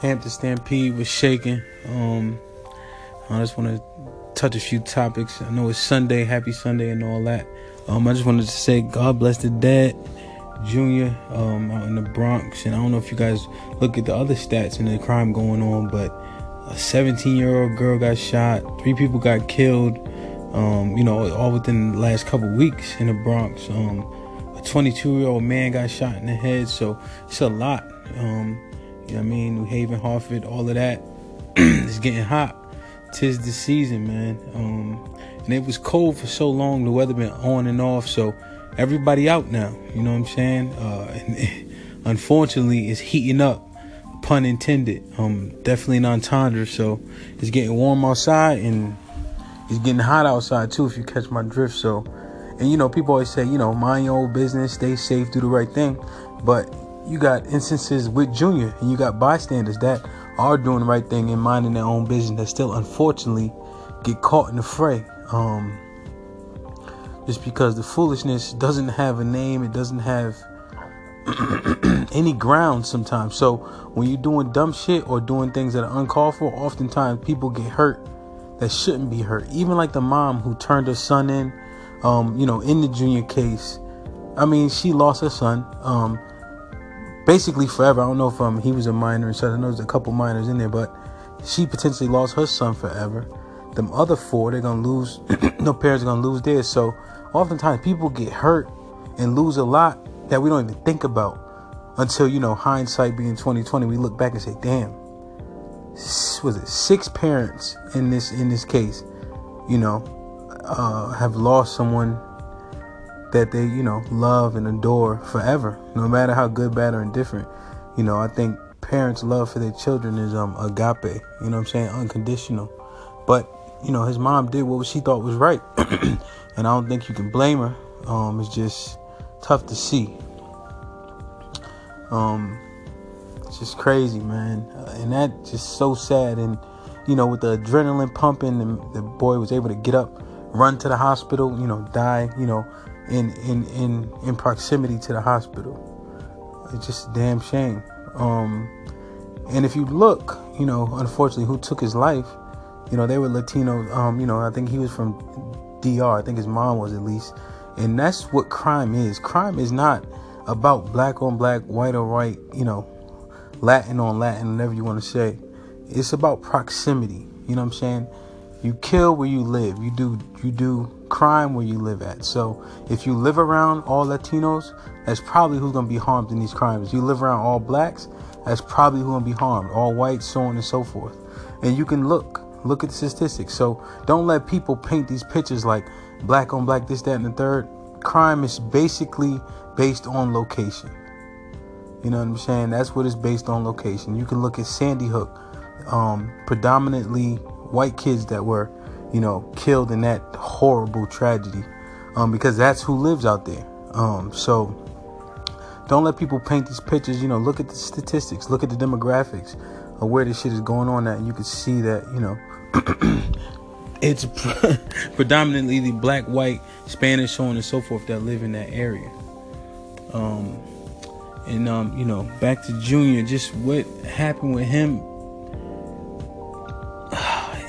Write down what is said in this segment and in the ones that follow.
Hampton Stampede was shaking. Um, I just want to touch a few topics. I know it's Sunday, happy Sunday, and all that. Um, I just wanted to say God bless the dead. Junior um, out in the Bronx, and I don't know if you guys look at the other stats and the crime going on, but a 17 year old girl got shot, three people got killed, um, you know, all within the last couple weeks in the Bronx. Um, a 22 year old man got shot in the head, so it's a lot. Um, you know what I mean? New Haven, Hartford, all of that. it's getting hot. Tis the season, man. Um, and it was cold for so long. The weather been on and off, so everybody out now. You know what I'm saying? Uh, and unfortunately, it's heating up. Pun intended. Um, definitely an entendre. So it's getting warm outside and it's getting hot outside too. If you catch my drift. So, and you know, people always say, you know, mind your own business, stay safe, do the right thing. But you got instances with Junior and you got bystanders that are doing the right thing and minding their own business that still unfortunately get caught in the fray. Um, just because the foolishness doesn't have a name, it doesn't have any ground sometimes. So when you're doing dumb shit or doing things that are uncalled for, oftentimes people get hurt that shouldn't be hurt. Even like the mom who turned her son in, um, you know, in the junior case. I mean, she lost her son. Um, basically forever. I don't know if um, he was a minor and so I know there's a couple minors in there, but she potentially lost her son forever. Them other four, they're gonna lose. no parents are gonna lose theirs. So oftentimes people get hurt and lose a lot that we don't even think about until you know hindsight being 2020. We look back and say, "Damn, was it six parents in this in this case? You know, uh, have lost someone that they you know love and adore forever, no matter how good, bad, or indifferent. You know, I think parents' love for their children is um agape. You know I'm saying? Unconditional. But you know, his mom did what she thought was right, and I don't think you can blame her. Um, it's just tough to see. Um, it's just crazy, man, and that just so sad. And you know, with the adrenaline pumping, and the boy was able to get up, run to the hospital, you know, die, you know, in in in in proximity to the hospital. It's just a damn shame. Um, and if you look, you know, unfortunately, who took his life? You know, they were Latino. Um, you know, I think he was from DR. I think his mom was at least. And that's what crime is. Crime is not about black on black, white on white, you know, Latin on Latin, whatever you want to say. It's about proximity. You know what I'm saying? You kill where you live. You do you do crime where you live at. So if you live around all Latinos, that's probably who's gonna be harmed in these crimes. You live around all blacks, that's probably who's gonna be harmed. All whites, so on and so forth. And you can look, look at the statistics. So don't let people paint these pictures like black on black, this, that, and the third. Crime is basically based on location. You know what I'm saying? That's what it's based on location. You can look at Sandy Hook, um, predominantly white kids that were, you know, killed in that horrible tragedy, um, because that's who lives out there. Um, so don't let people paint these pictures. You know, look at the statistics, look at the demographics of where this shit is going on at, and you can see that, you know, it's predominantly the black, white, Spanish, so on and so forth that live in that area. Um, and um, you know, back to Junior, just what happened with him.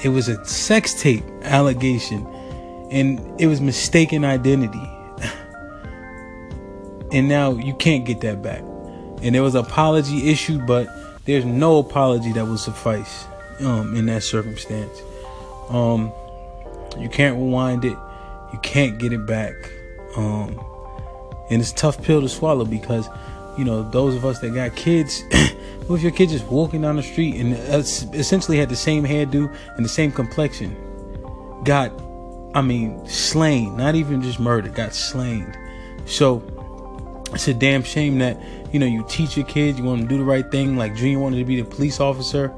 It was a sex tape allegation, and it was mistaken identity. and now you can't get that back. And there was apology issued, but there's no apology that will suffice um, in that circumstance. Um, you can't rewind it. You can't get it back. Um, and it's tough pill to swallow because you know those of us that got kids what if your kid just walking down the street and essentially had the same hairdo and the same complexion? Got i mean slain. Not even just murdered got slain. So it's a damn shame that you know you teach your kids you want them to do the right thing like junior wanted to be the police officer.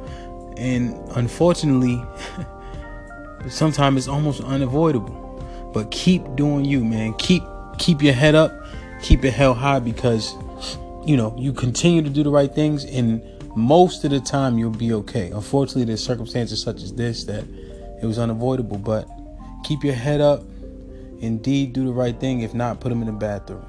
And unfortunately sometimes it's almost unavoidable. But keep doing you man. Keep keep your head up. Keep it held high because you know you continue to do the right things and most of the time you'll be okay. Unfortunately there's circumstances such as this that it was unavoidable but keep your head up indeed do the right thing if not put them in the bathroom